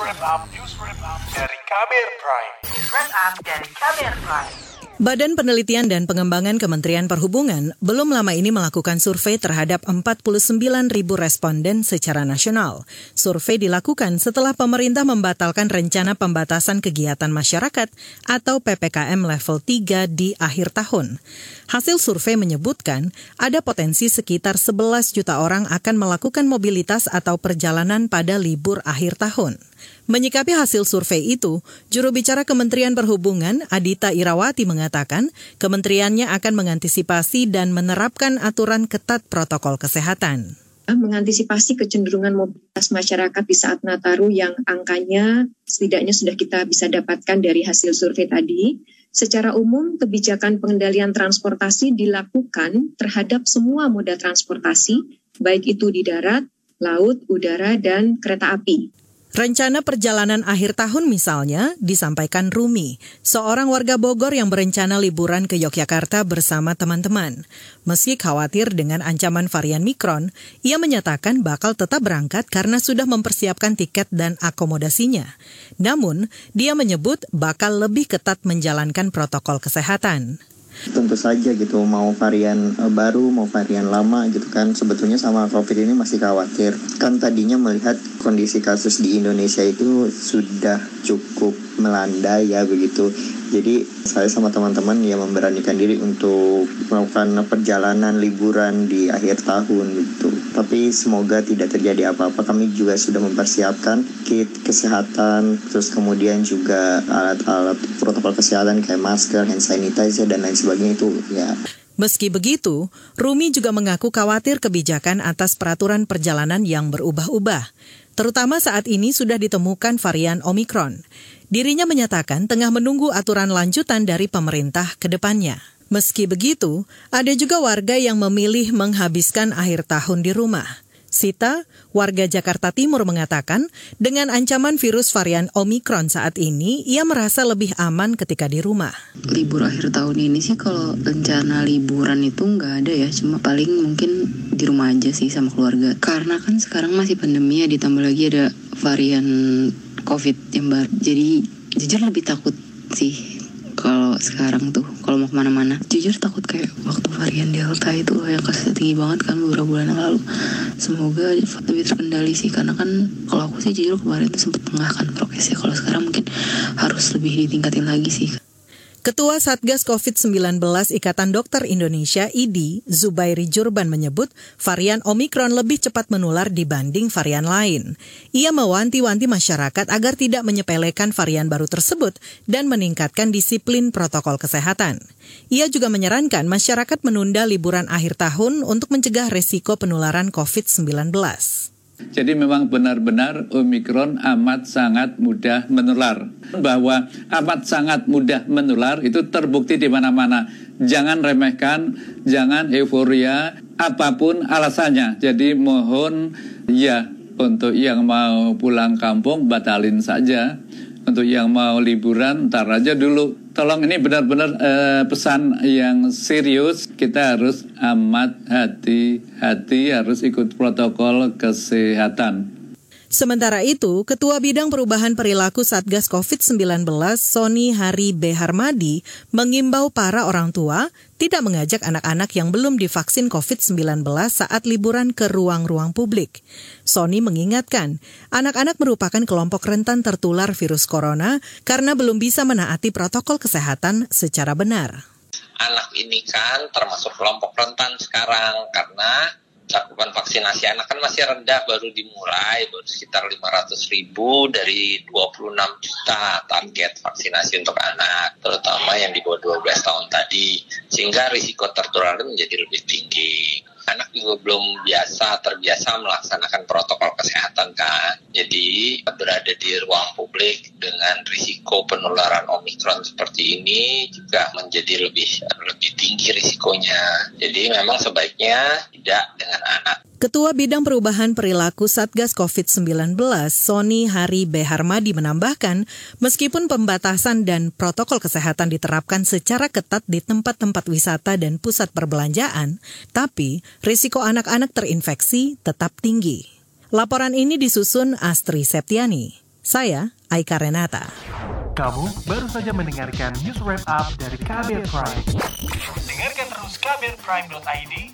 wrap up, news wrap up dari Kamer Prime. Wrap up dari Kamer Prime. Badan Penelitian dan Pengembangan Kementerian Perhubungan belum lama ini melakukan survei terhadap 49 ribu responden secara nasional. Survei dilakukan setelah pemerintah membatalkan rencana pembatasan kegiatan masyarakat atau PPKM level 3 di akhir tahun. Hasil survei menyebutkan ada potensi sekitar 11 juta orang akan melakukan mobilitas atau perjalanan pada libur akhir tahun. Menyikapi hasil survei itu, juru bicara Kementerian Perhubungan Adita Irawati mengatakan kementeriannya akan mengantisipasi dan menerapkan aturan ketat protokol kesehatan mengantisipasi kecenderungan mobilitas masyarakat di saat Nataru yang angkanya setidaknya sudah kita bisa dapatkan dari hasil survei tadi. Secara umum, kebijakan pengendalian transportasi dilakukan terhadap semua moda transportasi, baik itu di darat, laut, udara, dan kereta api. Rencana perjalanan akhir tahun misalnya disampaikan Rumi, seorang warga Bogor yang berencana liburan ke Yogyakarta bersama teman-teman. Meski khawatir dengan ancaman varian Mikron, ia menyatakan bakal tetap berangkat karena sudah mempersiapkan tiket dan akomodasinya. Namun, dia menyebut bakal lebih ketat menjalankan protokol kesehatan tentu saja gitu mau varian uh, baru mau varian lama gitu kan sebetulnya sama covid ini masih khawatir kan tadinya melihat kondisi kasus di Indonesia itu sudah cukup melanda ya begitu jadi saya sama teman-teman ya memberanikan diri untuk melakukan perjalanan liburan di akhir tahun gitu. Tapi semoga tidak terjadi apa-apa. Kami juga sudah mempersiapkan kit kesehatan, terus kemudian juga alat-alat protokol kesehatan kayak masker, hand sanitizer dan lain sebagainya itu ya. Meski begitu, Rumi juga mengaku khawatir kebijakan atas peraturan perjalanan yang berubah-ubah, terutama saat ini sudah ditemukan varian Omikron. Dirinya menyatakan tengah menunggu aturan lanjutan dari pemerintah ke depannya. Meski begitu, ada juga warga yang memilih menghabiskan akhir tahun di rumah. Sita, warga Jakarta Timur mengatakan, dengan ancaman virus varian Omikron saat ini, ia merasa lebih aman ketika di rumah. Libur akhir tahun ini sih kalau rencana liburan itu nggak ada ya, cuma paling mungkin di rumah aja sih sama keluarga. Karena kan sekarang masih pandemi ya, ditambah lagi ada varian covid yang baru jadi jujur lebih takut sih kalau sekarang tuh kalau mau ke mana-mana. Jujur takut kayak waktu varian delta itu yang kasusnya tinggi banget kan beberapa bulan yang lalu. Semoga lebih terkendali sih karena kan kalau aku sih jujur kemarin tuh sempat tengah kan prokesnya. Kalau sekarang mungkin harus lebih ditingkatin lagi sih Ketua Satgas COVID-19 Ikatan Dokter Indonesia IDI, Zubairi Jurban menyebut varian Omikron lebih cepat menular dibanding varian lain. Ia mewanti-wanti masyarakat agar tidak menyepelekan varian baru tersebut dan meningkatkan disiplin protokol kesehatan. Ia juga menyarankan masyarakat menunda liburan akhir tahun untuk mencegah resiko penularan COVID-19. Jadi memang benar-benar Omikron amat sangat mudah menular. Bahwa amat sangat mudah menular itu terbukti di mana-mana. Jangan remehkan, jangan euforia, apa pun alasannya. Jadi mohon ya untuk yang mau pulang kampung batalin saja. Untuk yang mau liburan ntar aja dulu tolong ini benar-benar uh, pesan yang serius. Kita harus amat hati-hati, harus ikut protokol kesehatan. Sementara itu, Ketua Bidang Perubahan Perilaku Satgas COVID-19 Sony Hari B. Harmadi mengimbau para orang tua tidak mengajak anak-anak yang belum divaksin COVID-19 saat liburan ke ruang-ruang publik. Sony mengingatkan, anak-anak merupakan kelompok rentan tertular virus corona karena belum bisa menaati protokol kesehatan secara benar. Anak ini kan termasuk kelompok rentan sekarang karena cakupan vaksinasi anak kan masih rendah baru dimulai baru sekitar 500 ribu dari 26 juta target vaksinasi untuk anak terutama yang di bawah 12 tahun tadi sehingga risiko tertular menjadi lebih tinggi anak juga belum biasa terbiasa melaksanakan protokol kesehatan kan. Jadi berada di ruang publik dengan risiko penularan omikron seperti ini juga menjadi lebih lebih tinggi risikonya. Jadi memang sebaiknya tidak dengan anak. Ketua Bidang Perubahan Perilaku Satgas COVID-19, Sony Hari B. Harmadi menambahkan, meskipun pembatasan dan protokol kesehatan diterapkan secara ketat di tempat-tempat wisata dan pusat perbelanjaan, tapi risiko anak-anak terinfeksi tetap tinggi. Laporan ini disusun Astri Septiani. Saya Aika Renata. Kamu baru saja mendengarkan news wrap up dari Kabel Prime. Dengarkan terus kbrprime.id,